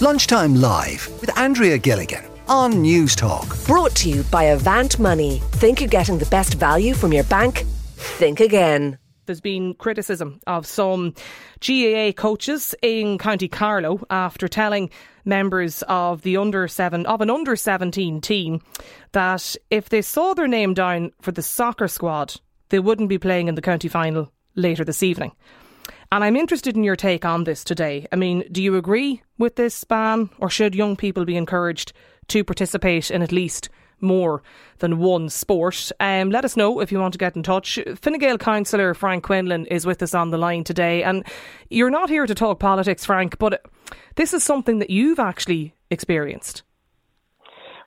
Lunchtime Live with Andrea Gilligan on Newstalk. Brought to you by Avant Money. Think you're getting the best value from your bank? Think again. There's been criticism of some GAA coaches in County Carlow after telling members of the under seven of an under 17 team that if they saw their name down for the soccer squad, they wouldn't be playing in the county final later this evening. And I'm interested in your take on this today. I mean, do you agree with this ban, or should young people be encouraged to participate in at least more than one sport. Um, let us know if you want to get in touch. Fine Gael councillor Frank Quinlan is with us on the line today, and you're not here to talk politics, Frank, but this is something that you've actually experienced.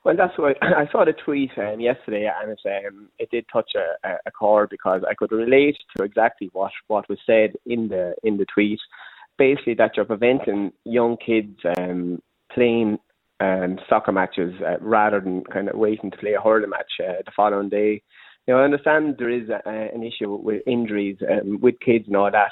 Well, that's what I saw the tweet um, yesterday, and it, um, it did touch a, a chord because I could relate to exactly what, what was said in the in the tweet. Basically, that you're preventing young kids um, playing um, soccer matches uh, rather than kind of waiting to play a hurling match uh, the following day. Now, I understand there is a, an issue with injuries um, with kids and all that,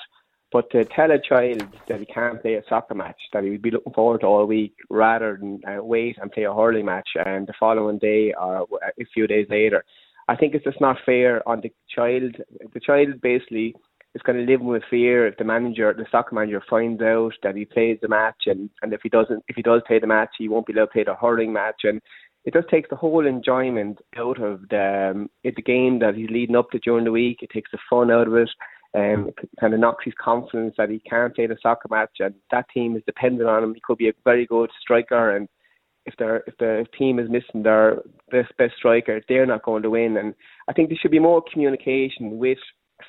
but to tell a child that he can't play a soccer match, that he would be looking forward to all week, rather than uh, wait and play a hurling match and the following day or a few days later, I think it's just not fair on the child. The child basically is going to live with fear if the manager, the soccer manager, finds out that he plays the match, and and if he doesn't, if he does play the match, he won't be able to play the hurling match, and it just takes the whole enjoyment out of the um, the game that he's leading up to during the week. It takes the fun out of it. Um, kind of knocks his confidence that he can't play the soccer match, and that team is dependent on him. He could be a very good striker, and if their if the team is missing their best best striker, they're not going to win. And I think there should be more communication with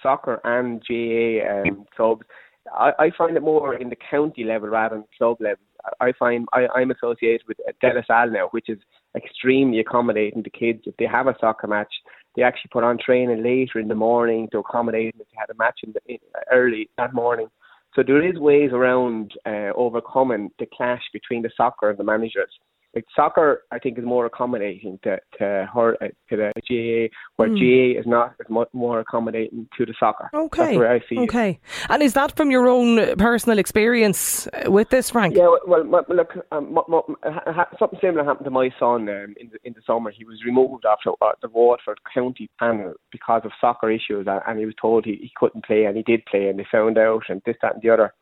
soccer and GAA um, clubs. I, I find it more in the county level rather than club level. I find I, I'm associated with De La Salle now, which is extremely accommodating to kids. If they have a soccer match, they actually put on training later in the morning to accommodate if they had a match in the, in, early that morning. So there is ways around uh, overcoming the clash between the soccer and the managers like soccer, I think is more accommodating to to her uh, to the GAA, where mm. GAA is not as much more accommodating to the soccer. Okay, That's where I see. Okay, it. and is that from your own personal experience with this, Frank? Yeah, well, well look, um, something similar happened to my son um, in the in the summer. He was removed after uh, the Waterford County panel because of soccer issues, and he was told he, he couldn't play, and he did play, and they found out, and this, that, and the other.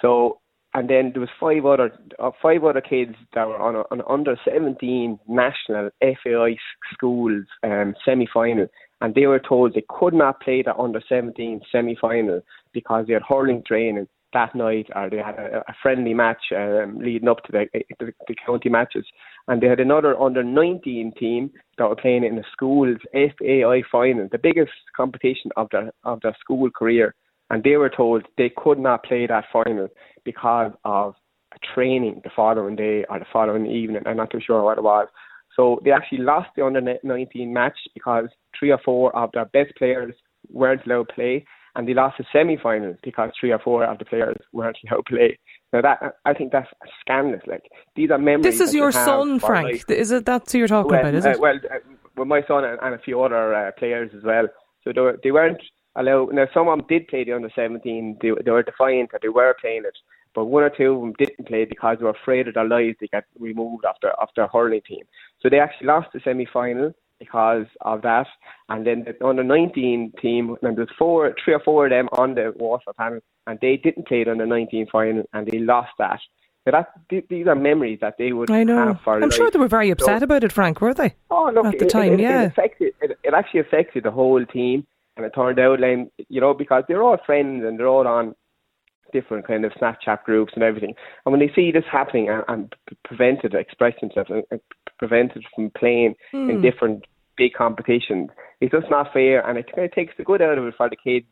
So and then there was five other uh, five other kids that were on an under seventeen national FAI schools um, semi final, and they were told they could not play the under seventeen semi final because they had hurling training that night, or they had a, a friendly match um, leading up to the, the, the county matches, and they had another under nineteen team that were playing in the school's FAI final, the biggest competition of their of their school career and they were told they could not play that final because of a training the following day or the following evening. I'm not too sure what it was. So they actually lost the under 19 match because three or four of their best players weren't allowed to play, and they lost the semi-final because three or four of the players weren't allowed to play. Now that I think that's scandalous. Like these are memories. This is your you son, Frank. Is it that's who you're talking well, about? Is uh, it? Well, uh, well, my son and, and a few other uh, players as well. So they, were, they weren't allow. Now, some of them did play the under 17. They, they were defiant that they were playing it, but one or two of them didn't play because they were afraid of their lives. They got removed after after a hurling team. So they actually lost the semi final because of that. And then the under 19 team, and there's four, three or four of them on the Waterford panel, and they didn't play the under 19 final, and they lost that. So that these are memories that they would I know. have for I'm life. sure they were very upset so, about it, Frank, were they? Oh, look, at the it, time, it, yeah. It, affected, it, it actually affected the whole team and it turned out like you know because they're all friends and they're all on different kind of Snapchat groups and everything. And when they see this happening and, and prevented to express themselves and, prevented from playing mm. in hmm. different big competitions, it's just not fair. And it kind of takes the good out of it for the kids.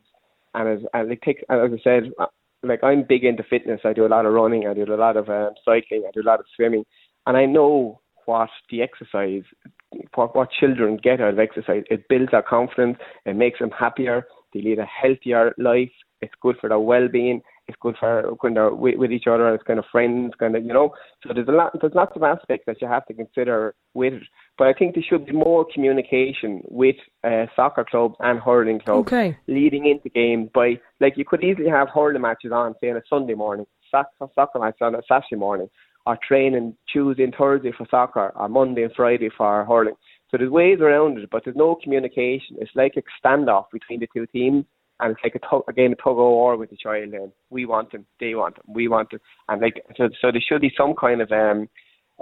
And as and it takes, as I said, uh, like I'm big into fitness. I do a lot of running. I do a lot of um, cycling. I do a lot of swimming. And I know what the exercise what, what children get out of exercise. It builds their confidence, it makes them happier, they lead a healthier life, it's good for their well being, it's good for when they're with, with each other as kind of friends, kind of, you know. So there's a lot, there's lots of aspects that you have to consider with it. But I think there should be more communication with uh, soccer clubs and hurling clubs okay. leading into games by, like, you could easily have hurling matches on, say, on a Sunday morning soccer, soccer match on a Saturday morning, or training Tuesday and Thursday for soccer, or Monday and Friday for hurling. So there's ways around it, but there's no communication. It's like a standoff between the two teams, and it's like a, tug, a game of tug of war with the child. And we want them, they want them, we want them, and like so. So there should be some kind of um,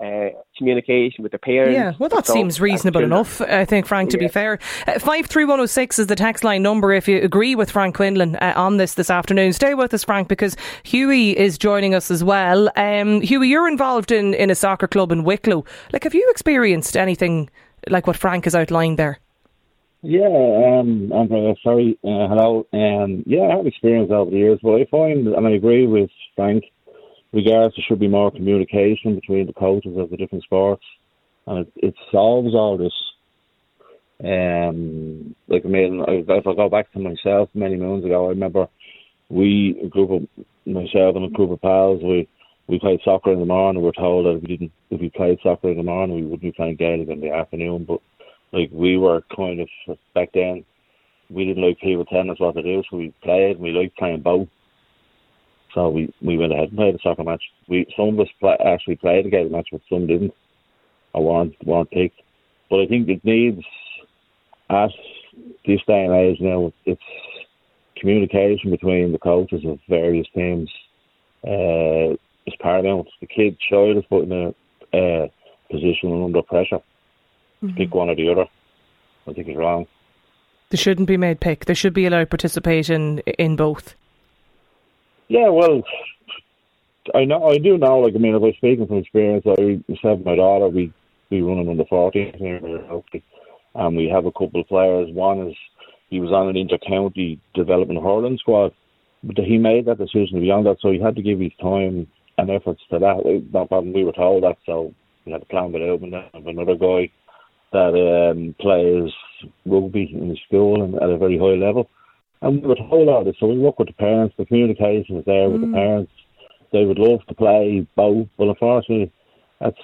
uh, communication with the parents. Yeah, well, that seems reasonable enough, I think, Frank, to yeah. be fair. Uh, 53106 is the text line number if you agree with Frank Quinlan uh, on this this afternoon. Stay with us, Frank, because Huey is joining us as well. Um, Huey, you're involved in, in a soccer club in Wicklow. Like, have you experienced anything like what Frank has outlined there? Yeah, um, Andrea, sorry, uh, hello. Um, yeah, I have experience over the years, but I find, and I agree with Frank, regards there should be more communication between the coaches of the different sports, and it, it solves all this. Um, like I mean, if I go back to myself many moons ago, I remember we a group of myself and a group of pals we we played soccer in the morning. We were told that if we didn't if we played soccer in the morning, we wouldn't be playing Gaelic in the afternoon. But like we were kind of back then, we didn't like people telling us what to do, so we played. We liked playing both. So we, we went ahead and played a soccer match. We some of us play, actually played a game match, but some didn't I weren't weren't picked. But I think it needs at this day and age now it's communication between the coaches of various teams uh, is paramount. The kid child is put in a uh, position under pressure mm-hmm. to pick one or the other. I think it's wrong. They shouldn't be made pick. They should be allowed participation in both. Yeah, well, I know I do know. Like I mean, if I'm speaking from experience, I myself my daughter we we run an under 14 here in and we have a couple of players. One is he was on an inter-county development hurling squad, but he made that decision beyond that, so he had to give his time and efforts to that. Not problem. We were told that, so we had to plan it out. And another guy that um, plays rugby in the school and at a very high level. And we would hold all this. So we work with the parents. The communication is there with mm. the parents. They would love to play both, but unfortunately, that's,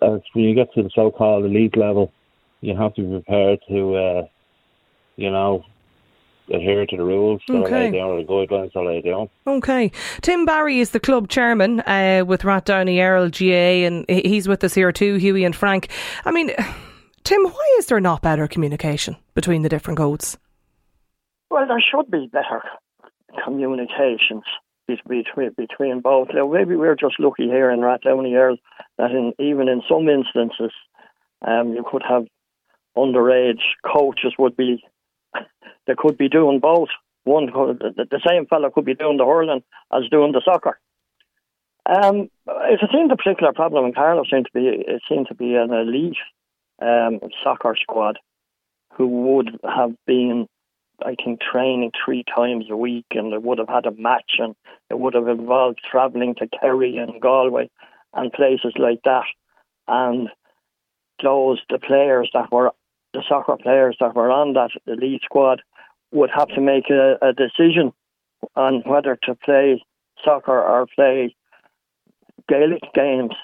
that's when you get to the so-called elite level, you have to be prepared to, uh, you know, adhere to the rules that okay. are laid down or the guidelines that are laid down. Okay. Tim Barry is the club chairman uh, with Rathdowney Errill GA, and he's with us here too, Huey and Frank. I mean, Tim, why is there not better communication between the different codes? Well, there should be better communications between between both. Now, maybe we're just lucky here in Rathdowney Errill that in, even in some instances, um, you could have underage coaches would be they could be doing both. One the, the same fellow could be doing the hurling as doing the soccer. Um, it seemed a particular problem in Carlow seemed to be it seemed to be an elite um, soccer squad who would have been I think, training three times a week, and they would have had a match, and it would have involved travelling to Kerry and Galway and places like that. And those, the players that were, the soccer players that were on that elite squad, would have to make a, a decision on whether to play soccer or play Gaelic games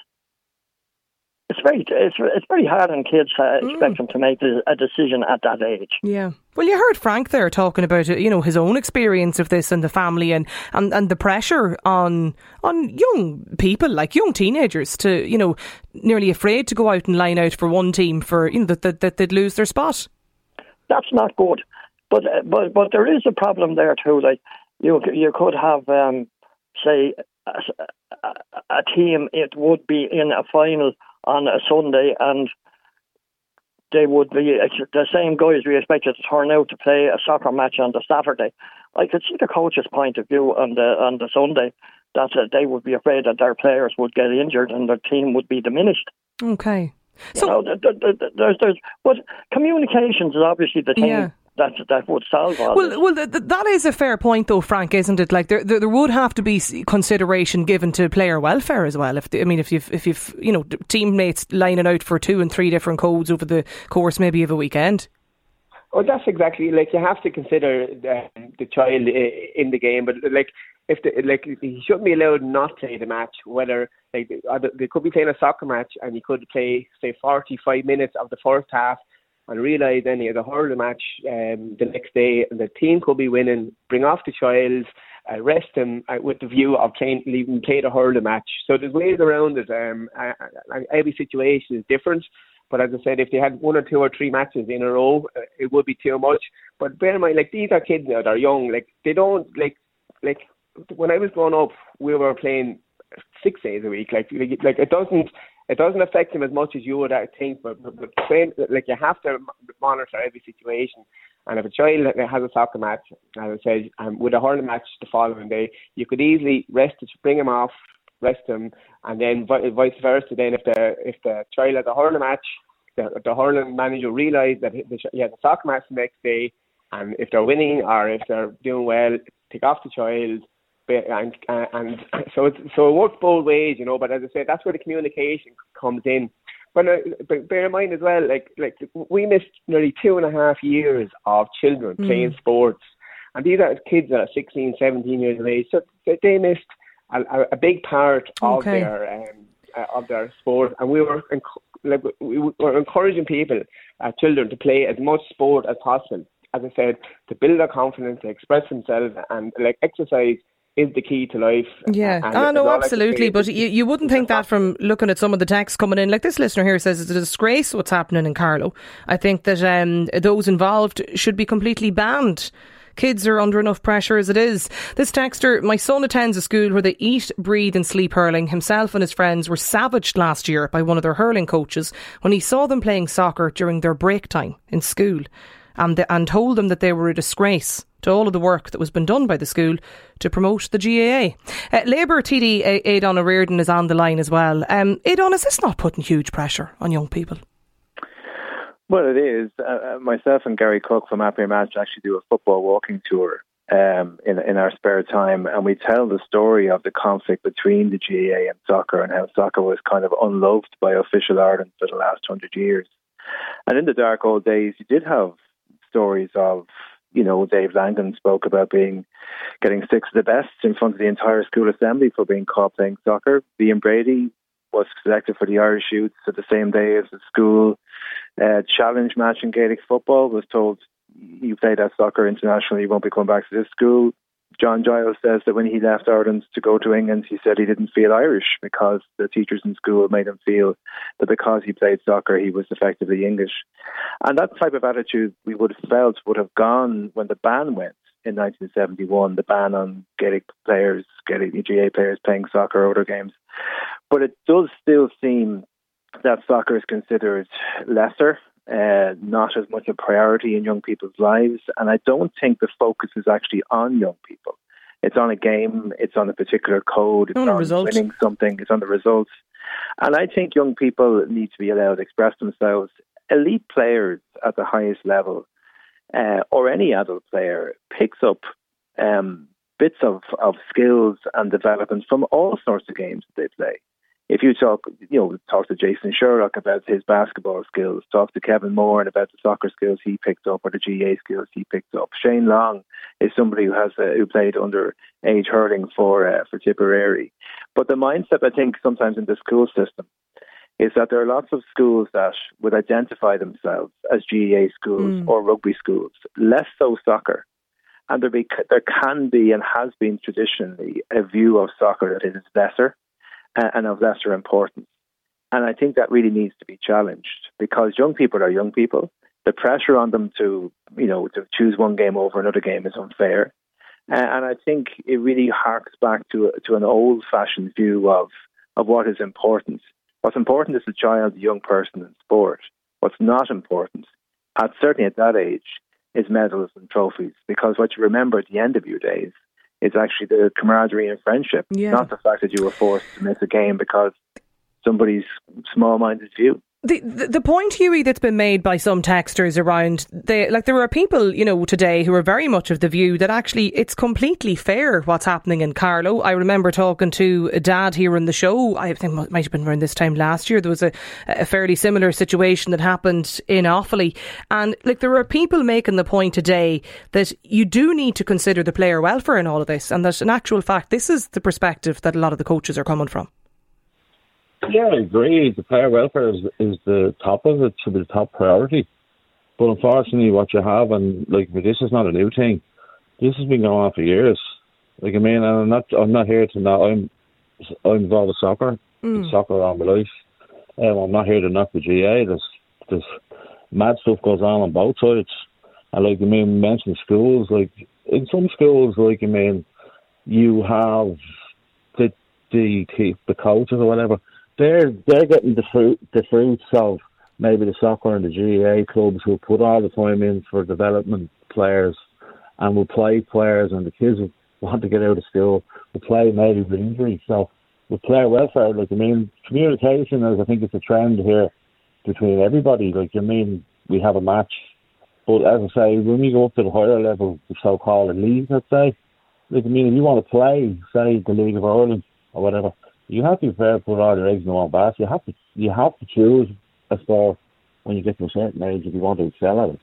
it's very it's it's very hard on kids to mm. expect them to make a decision at that age. Yeah. Well, you heard Frank there talking about you know his own experience of this and the family and, and, and the pressure on on young people like young teenagers to you know nearly afraid to go out and line out for one team for you know that that, that they'd lose their spot. That's not good, but but but there is a problem there too. Like you you could have um, say a, a team it would be in a final on a Sunday, and they would be the same guys we expected to turn out to play a soccer match on the Saturday. I could see the coach's point of view on the on the Sunday that uh, they would be afraid that their players would get injured and their team would be diminished. Okay. So, you know, there's, there's, but communications is obviously the thing yeah that that would solve all well, this. Well, th- th- that is a fair point, though, Frank, isn't it? Like there, there, there, would have to be consideration given to player welfare as well. If the, I mean, if you've if you've you know teammates lining out for two and three different codes over the course maybe of a weekend. Well, that's exactly like you have to consider the, the child uh, in the game, but like if the, like he shouldn't be allowed not to play the match. Whether like uh, they could be playing a soccer match and he could play say forty five minutes of the first half and realise then he has a hurling match um, the next day, and the team could be winning. Bring off the child, uh, rest him uh, with the view of playing, leaving play the hurling match. So there's ways around it. Um, uh, every situation is different. But as I said, if they had one or two or three matches in a row, uh, it would be too much. But bear in mind, like these are kids now; they're young. Like they don't like like when I was growing up, we were playing six days a week. Like like it doesn't it doesn't affect him as much as you would think. But but, but train, like you have to monitor every situation. And if a child has a soccer match, as I said, um, with a hurling match the following day, you could easily rest it, bring him off, rest him, and then vice versa. Then if the if the child has a hurling match, the, the hurling manager realise that he has a soccer match the next day, and if they're winning or if they're doing well, take off the child. And and so it's, so it works both ways, you know. But as I said, that's where the communication comes in. But, but bear in mind as well, like like we missed nearly two and a half years of children mm. playing sports, and these are kids that are 16, 17 years of age. So they missed a, a big part of okay. their um, uh, of their sport, and we were like we were encouraging people, uh, children, to play as much sport as possible. As I said, to build their confidence, to express themselves, and like exercise is the key to life. Yeah, oh no, absolutely. But you, you wouldn't think that from looking at some of the texts coming in. Like this listener here says, it's a disgrace what's happening in Carlow. I think that um, those involved should be completely banned. Kids are under enough pressure as it is. This texter, my son attends a school where they eat, breathe, and sleep hurling. Himself and his friends were savaged last year by one of their hurling coaches when he saw them playing soccer during their break time in school and, the, and told them that they were a disgrace to all of the work that was been done by the school to promote the GAA. Uh, Labour TD Aodhán Ó Ríordáin is on the line as well. Um, Aidan, is this not putting huge pressure on young people? Well, it is. Uh, uh, myself and Gary Cook from Happy Match actually do a football walking tour um, in in our spare time, and we tell the story of the conflict between the GAA and soccer, and how soccer was kind of unloved by official Ireland for the last hundred years. And in the dark old days, you did have stories of, you know, Dave Langan spoke about being getting six of the best in front of the entire school assembly for being caught playing soccer. Liam Brady was selected for the Irish Youths at the same day as the school uh, challenge match in Gaelic football. Was told you play that soccer internationally, you won't be coming back to this school. John Giles says that when he left Ireland to go to England, he said he didn't feel Irish because the teachers in school made him feel that because he played soccer, he was effectively English. And that type of attitude we would have felt would have gone when the ban went in 1971, the ban on Gaelic players, Gaelic GAA players playing soccer or other games. But it does still seem that soccer is considered lesser, uh, not as much a priority in young people's lives. And I don't think the focus is actually on young people. It's on a game, it's on a particular code, it's on, on winning something, it's on the results. And I think young people need to be allowed to express themselves. Elite players at the highest level, uh, or any adult player, picks up um, bits of, of skills and development from all sorts of games that they play if you talk, you know, talk to Jason Sherlock about his basketball skills, talk to Kevin Moran about the soccer skills he picked up or the GAA skills he picked up. Shane Long is somebody who has uh, who played under age hurling for uh, for Tipperary. But the mindset I think sometimes in the school system is that there are lots of schools that would identify themselves as GAA schools mm. or rugby schools, less so soccer. And there, be, there can be and has been traditionally a view of soccer that is lesser and of lesser importance. And I think that really needs to be challenged because young people are young people. The pressure on them to, you know, to choose one game over another game is unfair. Uh, and I think it really harks back to to an old-fashioned view of of what is important. What's important is the child, the young person in sport. What's not important, at certainly at that age, is medals and trophies. Because what you remember at the end of your days it's actually the camaraderie and friendship, yeah. not the fact that you were forced to miss a game because somebody's small-minded view. The, the, point, Huey, that's been made by some texters around the like there are people you know today who are very much of the view that actually it's completely fair what's happening in Carlow. I remember talking to a dad here in the show. I think it might have been around this time last year. There was a, a fairly similar situation that happened in Offaly, and like there are people making the point today that you do need to consider the player welfare in all of this, and that in actual fact this is the perspective that a lot of the coaches are coming from. Yeah, I agree. The player welfare is, is the top of it, should be the top priority. But unfortunately, what you have, and like this is not a new thing. This has been going on for years. Like I mean, I'm not, I'm not here to not. I'm, I'm involved with soccer, mm. soccer all my life. Um, I'm not here to knock the GA. There's, there's mad stuff goes on on both sides. And like I mean, mention schools. Like in some schools, like I mean, you have the the the coaches or whatever. They're they're getting the fruit the fruits of maybe the soccer and the GAA clubs who put all the time in for development players and will play players and the kids will want to get out of school, will play maybe with injury. So with player welfare, like I mean, communication is I think it's a trend here between everybody. Like I mean, we have a match. But as I say, when we go up to the higher level, the so called league, let's say, like I mean if you want to play, say the League of Ireland or whatever, you have to be prepared to put all your eggs in one basket. You have to you have to choose as far when you get to a certain age if you want to excel at it.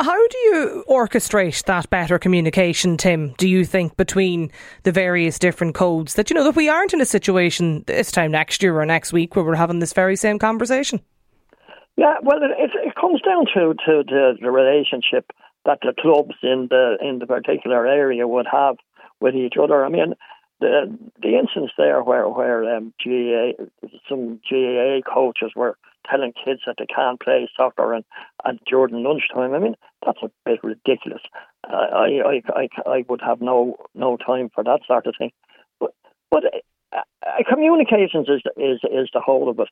How do you orchestrate that better communication, Tim? Do you think between the various different codes that you know that we aren't in a situation this time next year or next week where we're having this very same conversation? Yeah, well, it, it comes down to to the, the relationship that the clubs in the in the particular area would have with each other. I mean, the the instance there where where um, GAA some GAA coaches were telling kids that they can't play soccer and, and during lunchtime. I mean, that's a bit ridiculous. I, I I I would have no no time for that sort of thing. But but uh, uh communications is is is the whole of it.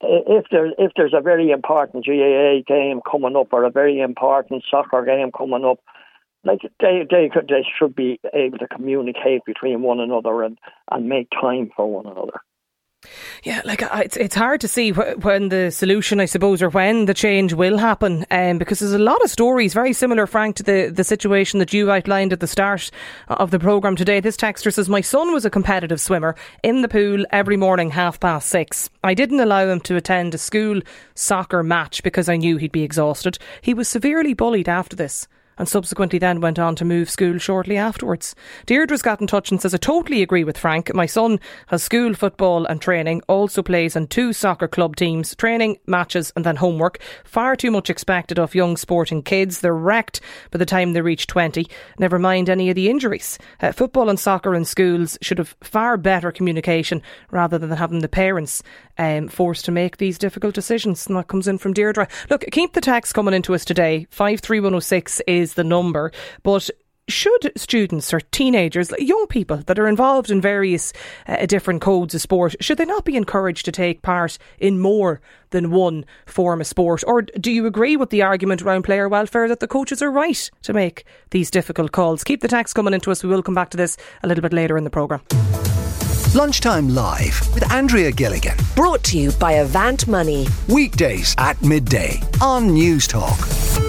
If there's if there's a very important GAA game coming up or a very important soccer game coming up, like they they could they should be able to communicate between one another and and make time for one another. Yeah, like it's it's hard to see wh- when the solution, I suppose, or when the change will happen, um, because there's a lot of stories very similar, Frank, to the the situation that you outlined at the start of the program today. This texter says my son was a competitive swimmer in the pool every morning, half past six. I didn't allow him to attend a school soccer match because I knew he'd be exhausted. He was severely bullied after this and subsequently then went on to move school shortly afterwards. Deirdre's got in touch and says, I totally agree with Frank. My son has school football and training, also plays on two soccer club teams, training, matches, and then homework. Far too much expected of young sporting kids. They're wrecked by the time they reach 20, never mind any of the injuries. Uh, football and soccer in schools should have far better communication rather than having the parents um, forced to make these difficult decisions. And that comes in from Deirdre. Look, keep the text coming into us today. 53106 is the number. But should students or teenagers, young people that are involved in various uh, different codes of sport, should they not be encouraged to take part in more than one form of sport? Or do you agree with the argument around player welfare that the coaches are right to make these difficult calls? Keep the text coming into us. We will come back to this a little bit later in the programme. Lunchtime Live with Andrea Gilligan. Brought to you by Avant Money. Weekdays at midday on Newstalk.